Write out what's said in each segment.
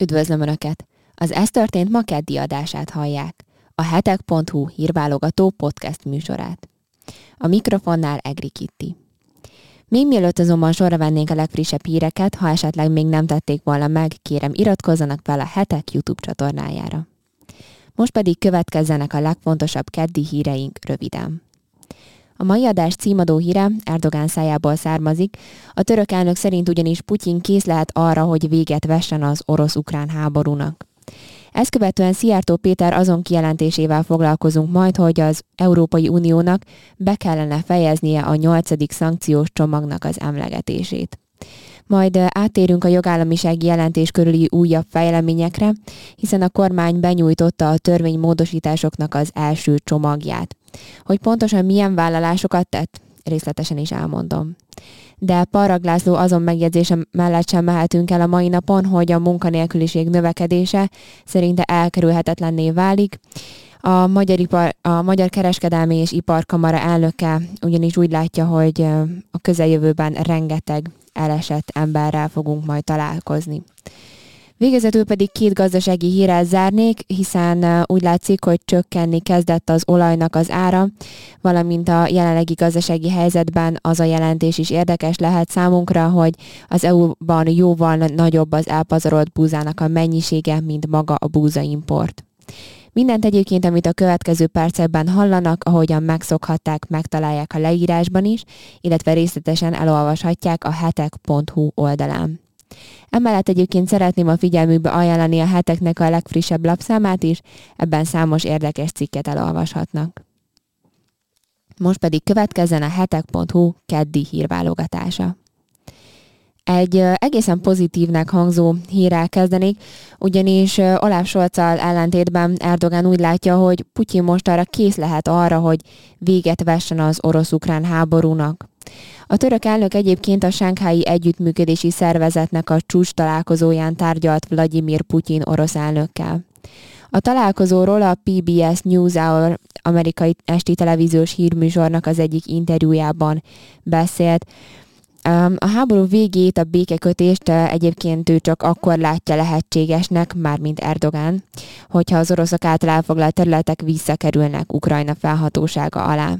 Üdvözlöm Önöket! Az Ez történt ma keddi adását hallják. A hetek.hu hírválogató podcast műsorát. A mikrofonnál Egri Kitti. Még mielőtt azonban sorra vennénk a legfrissebb híreket, ha esetleg még nem tették volna meg, kérem iratkozzanak fel a Hetek YouTube csatornájára. Most pedig következzenek a legfontosabb keddi híreink röviden. A mai adás címadó híre Erdogán szájából származik, a török elnök szerint ugyanis Putyin kész lehet arra, hogy véget vessen az orosz-ukrán háborúnak. Ezt követően Szijjártó Péter azon kijelentésével foglalkozunk majd, hogy az Európai Uniónak be kellene fejeznie a nyolcadik szankciós csomagnak az emlegetését. Majd átérünk a jogállamisági jelentés körüli újabb fejleményekre, hiszen a kormány benyújtotta a törvénymódosításoknak az első csomagját. Hogy pontosan milyen vállalásokat tett, részletesen is elmondom. De Parag László azon megjegyzése mellett sem mehetünk el a mai napon, hogy a munkanélküliség növekedése szerinte elkerülhetetlenné válik. A Magyar, Ipar, a Magyar Kereskedelmi és Iparkamara elnöke ugyanis úgy látja, hogy a közeljövőben rengeteg elesett emberrel fogunk majd találkozni. Végezetül pedig két gazdasági hírrel zárnék, hiszen úgy látszik, hogy csökkenni kezdett az olajnak az ára, valamint a jelenlegi gazdasági helyzetben az a jelentés is érdekes lehet számunkra, hogy az EU-ban jóval nagyobb az elpazarolt búzának a mennyisége, mint maga a búzaimport. Mindent egyébként, amit a következő percekben hallanak, ahogyan megszokhatták, megtalálják a leírásban is, illetve részletesen elolvashatják a hetek.hu oldalán. Emellett egyébként szeretném a figyelmükbe ajánlani a heteknek a legfrissebb lapszámát is, ebben számos érdekes cikket elolvashatnak. Most pedig következzen a hetek.hu keddi hírválogatása. Egy egészen pozitívnek hangzó hírrel kezdenék, ugyanis Olaf Scholzal ellentétben Erdogan úgy látja, hogy Putyin most arra kész lehet arra, hogy véget vessen az orosz-ukrán háborúnak. A török elnök egyébként a Sánkhái Együttműködési Szervezetnek a csúcs találkozóján tárgyalt Vladimir Putyin orosz elnökkel. A találkozóról a PBS NewsHour amerikai esti televíziós hírműsornak az egyik interjújában beszélt. A háború végét, a békekötést egyébként ő csak akkor látja lehetségesnek, mármint Erdogán, hogyha az oroszok által elfoglalt területek visszakerülnek Ukrajna felhatósága alá.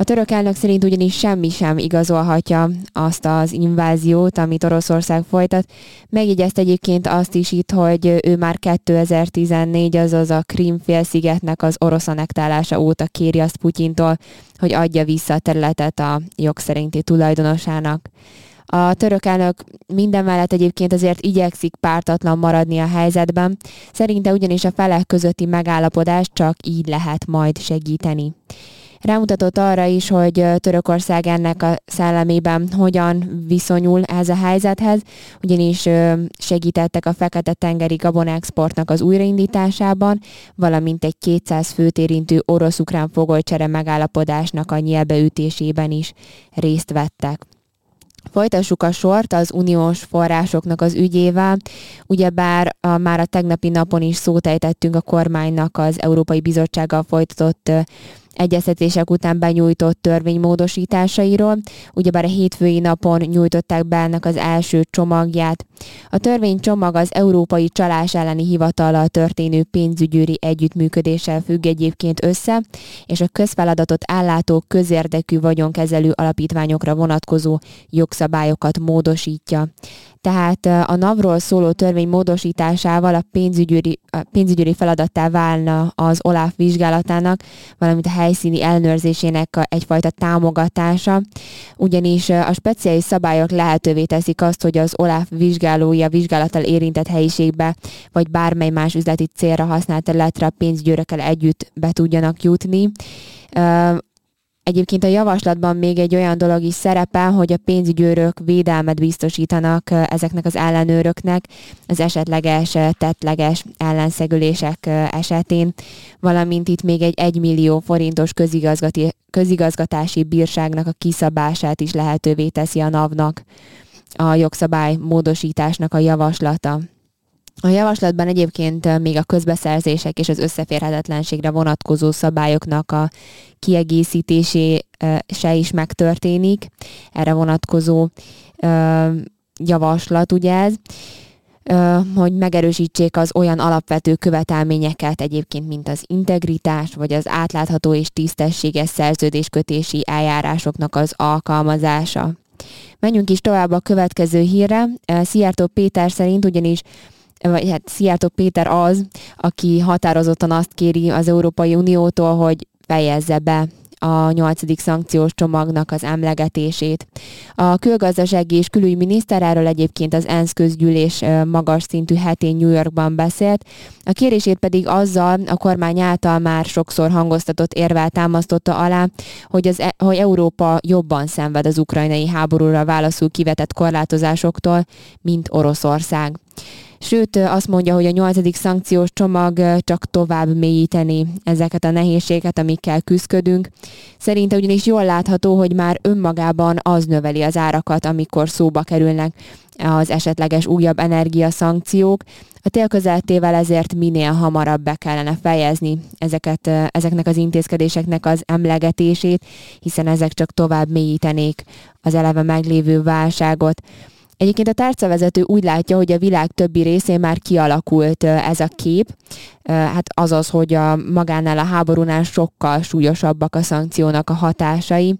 A török elnök szerint ugyanis semmi sem igazolhatja azt az inváziót, amit Oroszország folytat. Megjegyezte egyébként azt is itt, hogy ő már 2014, azaz a Krim-félszigetnek az orosz anektálása óta kéri azt Putyintól, hogy adja vissza a területet a jogszerinti tulajdonosának. A török elnök minden mellett egyébként azért igyekszik pártatlan maradni a helyzetben, szerinte ugyanis a felek közötti megállapodást csak így lehet majd segíteni. Rámutatott arra is, hogy Törökország ennek a szellemében hogyan viszonyul ez a helyzethez, ugyanis segítettek a Fekete-tengeri gabonexportnak az újraindításában, valamint egy 200 főt érintő orosz-ukrán fogolycsere megállapodásnak a nyelbeütésében is részt vettek. Folytassuk a sort az uniós forrásoknak az ügyével. Ugyebár a, már a tegnapi napon is szót ejtettünk a kormánynak az Európai Bizottsággal folytatott egyeztetések után benyújtott törvénymódosításairól. Ugyebár a hétfői napon nyújtották be ennek az első csomagját. A törvénycsomag az Európai Csalás elleni hivatallal történő pénzügyőri együttműködéssel függ egyébként össze, és a közfeladatot ellátó közérdekű vagyonkezelő alapítványokra vonatkozó jogszabályokat módosítja. Tehát a NAV-ról szóló törvény módosításával a pénzügyőri, a pénzügyőri feladattá válna az OLAF vizsgálatának, valamint a helyszíni ellenőrzésének egyfajta támogatása, ugyanis a speciális szabályok lehetővé teszik azt, hogy az OLAF vizsgálója vizsgálattal érintett helyiségbe, vagy bármely más üzleti célra használt területre a pénzgyőrökkel együtt be tudjanak jutni. Egyébként a javaslatban még egy olyan dolog is szerepel, hogy a pénzügyőrök védelmet biztosítanak ezeknek az ellenőröknek az esetleges tettleges ellenszegülések esetén, valamint itt még egy 1 millió forintos közigazgatási bírságnak a kiszabását is lehetővé teszi a NAV-nak a jogszabály módosításnak a javaslata. A javaslatban egyébként még a közbeszerzések és az összeférhetetlenségre vonatkozó szabályoknak a kiegészítése is megtörténik. Erre vonatkozó javaslat, ugye ez. hogy megerősítsék az olyan alapvető követelményeket egyébként, mint az integritás, vagy az átlátható és tisztességes szerződéskötési eljárásoknak az alkalmazása. Menjünk is tovább a következő hírre. Szijjártó Péter szerint ugyanis vagy hát Szijjártó Péter az, aki határozottan azt kéri az Európai Uniótól, hogy fejezze be a nyolcadik szankciós csomagnak az emlegetését. A külgazdasági és külügyminiszter erről egyébként az ENSZ közgyűlés magas szintű hetén New Yorkban beszélt, a kérését pedig azzal a kormány által már sokszor hangoztatott érvel támasztotta alá, hogy, az, e- hogy Európa jobban szenved az ukrajnai háborúra válaszul kivetett korlátozásoktól, mint Oroszország. Sőt, azt mondja, hogy a nyolcadik szankciós csomag csak tovább mélyíteni ezeket a nehézségeket, amikkel küzdködünk. Szerinte ugyanis jól látható, hogy már önmagában az növeli az árakat, amikor szóba kerülnek az esetleges újabb energiaszankciók. A télközeltével ezért minél hamarabb be kellene fejezni ezeket, ezeknek az intézkedéseknek az emlegetését, hiszen ezek csak tovább mélyítenék az eleve meglévő válságot. Egyébként a tárcavezető úgy látja, hogy a világ többi részén már kialakult ez a kép, hát azaz, hogy a magánál a háborúnál sokkal súlyosabbak a szankciónak a hatásai.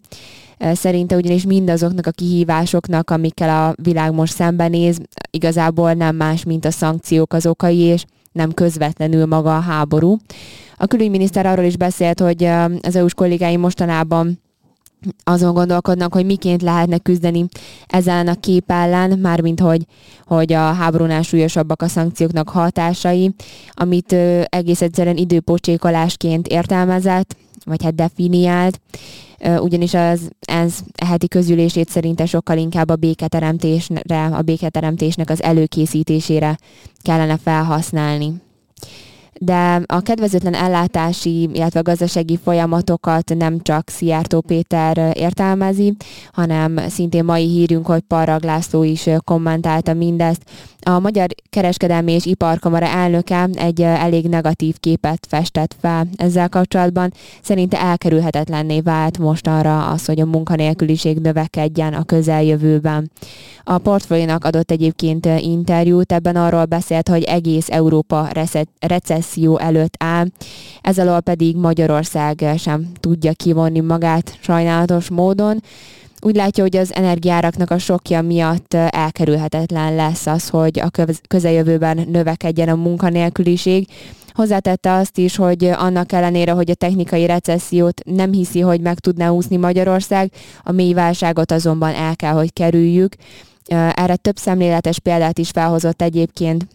Szerinte ugyanis mindazoknak a kihívásoknak, amikkel a világ most szembenéz, igazából nem más, mint a szankciók az okai, és nem közvetlenül maga a háború. A külügyminiszter arról is beszélt, hogy az EU-s kollégái mostanában azon gondolkodnak, hogy miként lehetne küzdeni ezzel a kép ellen, mármint hogy, hogy a háborúnál súlyosabbak a szankcióknak hatásai, amit ö, egész egyszerűen időpocsékolásként értelmezett, vagy hát definiált, ö, ugyanis az ENSZ heti közülését szerinte sokkal inkább a béketeremtésre, a béketeremtésnek az előkészítésére kellene felhasználni de a kedvezőtlen ellátási, illetve gazdasági folyamatokat nem csak Szijjártó Péter értelmezi, hanem szintén mai hírünk, hogy Parrag László is kommentálta mindezt. A Magyar Kereskedelmi és Iparkamara elnöke egy elég negatív képet festett fel ezzel kapcsolatban. Szerinte elkerülhetetlenné vált mostanra az, hogy a munkanélküliség növekedjen a közeljövőben. A portfóliónak adott egyébként interjút, ebben arról beszélt, hogy egész Európa recesszió előtt áll, ez alól pedig Magyarország sem tudja kivonni magát sajnálatos módon. Úgy látja, hogy az energiáraknak a sokja miatt elkerülhetetlen lesz az, hogy a közeljövőben növekedjen a munkanélküliség, Hozzátette azt is, hogy annak ellenére, hogy a technikai recessziót nem hiszi, hogy meg tudná úszni Magyarország, a mély válságot azonban el kell, hogy kerüljük. Erre több szemléletes példát is felhozott egyébként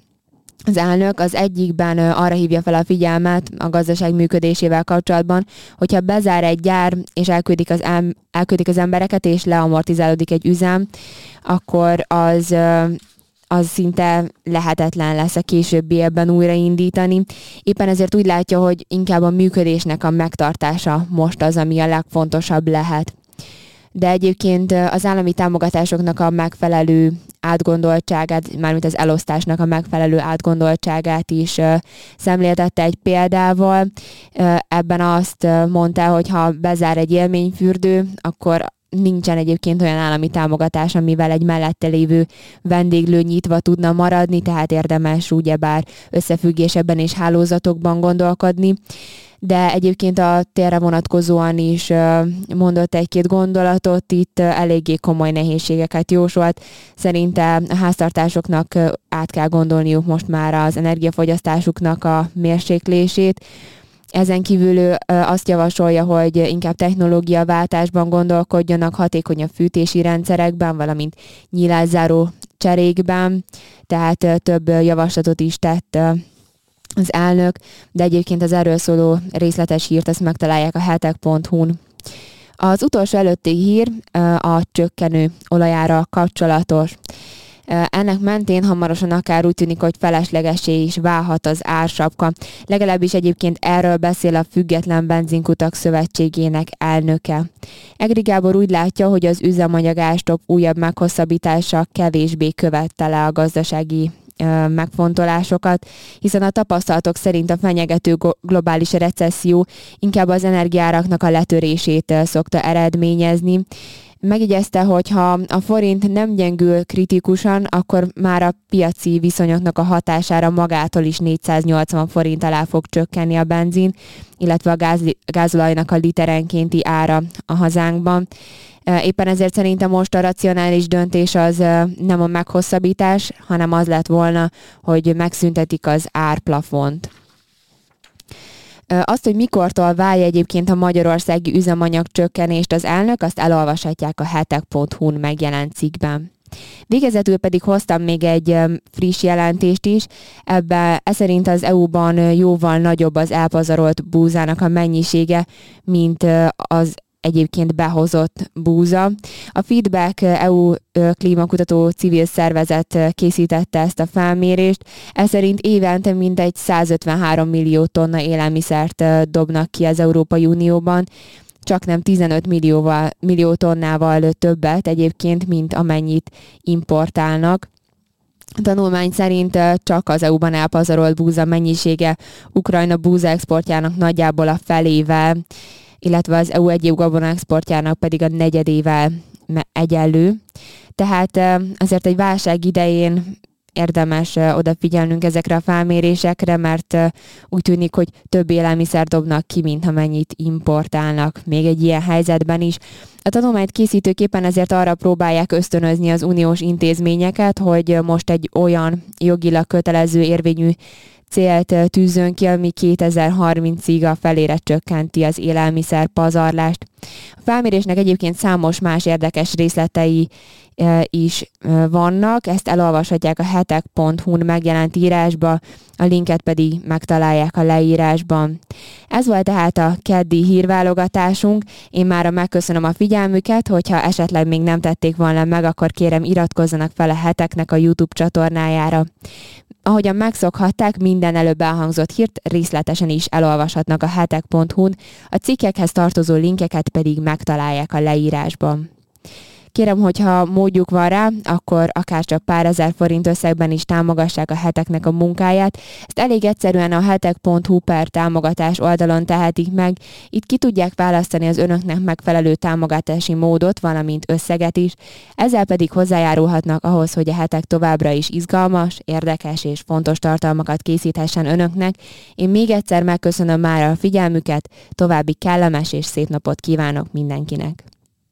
az elnök az egyikben arra hívja fel a figyelmet a gazdaság működésével kapcsolatban, hogyha bezár egy gyár, és elküldik az, em- elküldik az embereket, és leamortizálódik egy üzem, akkor az az szinte lehetetlen lesz a későbbi ebben újraindítani. Éppen ezért úgy látja, hogy inkább a működésnek a megtartása most az, ami a legfontosabb lehet de egyébként az állami támogatásoknak a megfelelő átgondoltságát, mármint az elosztásnak a megfelelő átgondoltságát is szemléltette egy példával. Ebben azt mondta, hogy ha bezár egy élményfürdő, akkor nincsen egyébként olyan állami támogatás, amivel egy mellette lévő vendéglő nyitva tudna maradni, tehát érdemes ugyebár összefüggésebben és hálózatokban gondolkodni de egyébként a térre vonatkozóan is mondott egy-két gondolatot, itt eléggé komoly nehézségeket jósolt. Szerinte a háztartásoknak át kell gondolniuk most már az energiafogyasztásuknak a mérséklését, ezen kívül ő azt javasolja, hogy inkább technológiaváltásban gondolkodjanak, hatékonyabb fűtési rendszerekben, valamint nyílászáró cserékben, tehát több javaslatot is tett az elnök, de egyébként az erről szóló részletes hírt ezt megtalálják a hetek.hu-n. Az utolsó előtti hír a csökkenő olajára kapcsolatos. Ennek mentén hamarosan akár úgy tűnik, hogy feleslegesé is válhat az ársapka. Legalábbis egyébként erről beszél a Független Benzinkutak Szövetségének elnöke. Egri Gábor úgy látja, hogy az üzemanyagástok újabb meghosszabbítása kevésbé követte le a gazdasági megfontolásokat, hiszen a tapasztalatok szerint a fenyegető globális recesszió inkább az energiáraknak a letörését szokta eredményezni, Megjegyezte, hogy ha a forint nem gyengül kritikusan, akkor már a piaci viszonyoknak a hatására magától is 480 forint alá fog csökkenni a benzin, illetve a gáz, gázolajnak a literenkénti ára a hazánkban. Éppen ezért szerintem most a racionális döntés az nem a meghosszabbítás, hanem az lett volna, hogy megszüntetik az árplafont. Azt, hogy mikortól várja egyébként a magyarországi üzemanyag csökkenést az elnök, azt elolvashatják a hetek.hu-n megjelent cikkben. Végezetül pedig hoztam még egy friss jelentést is. Ebben ez szerint az EU-ban jóval nagyobb az elpazarolt búzának a mennyisége, mint az egyébként behozott búza. A Feedback EU klímakutató civil szervezet készítette ezt a felmérést. Ez szerint évente mindegy 153 millió tonna élelmiszert dobnak ki az Európai Unióban, csak nem 15 millióval, millió tonnával többet egyébként, mint amennyit importálnak. A tanulmány szerint csak az EU-ban elpazarolt búza mennyisége Ukrajna búza exportjának nagyjából a felével illetve az EU egyéb gabona exportjának pedig a negyedével egyenlő. Tehát azért egy válság idején érdemes odafigyelnünk ezekre a felmérésekre, mert úgy tűnik, hogy több élelmiszer dobnak ki, mint amennyit importálnak még egy ilyen helyzetben is. A tanulmányt készítőképpen ezért arra próbálják ösztönözni az uniós intézményeket, hogy most egy olyan jogilag kötelező érvényű célt tűzön ki, ami 2030-ig a felére csökkenti az élelmiszer pazarlást. A felmérésnek egyébként számos más érdekes részletei is vannak, ezt elolvashatják a hetek.hu-n megjelent írásba, a linket pedig megtalálják a leírásban. Ez volt tehát a keddi hírválogatásunk, én már megköszönöm a figyelmüket, hogyha esetleg még nem tették volna meg, akkor kérem iratkozzanak fel a heteknek a YouTube csatornájára. Ahogyan megszokhatták, minden előbb elhangzott hírt részletesen is elolvashatnak a hetek.hu-n, a cikkekhez tartozó linkeket pedig megtalálják a leírásban. Kérem, hogyha módjuk van rá, akkor akár csak pár ezer forint összegben is támogassák a heteknek a munkáját. Ezt elég egyszerűen a hetek.hu per támogatás oldalon tehetik meg. Itt ki tudják választani az önöknek megfelelő támogatási módot, valamint összeget is. Ezzel pedig hozzájárulhatnak ahhoz, hogy a hetek továbbra is izgalmas, érdekes és fontos tartalmakat készíthessen önöknek. Én még egyszer megköszönöm már a figyelmüket, további kellemes és szép napot kívánok mindenkinek.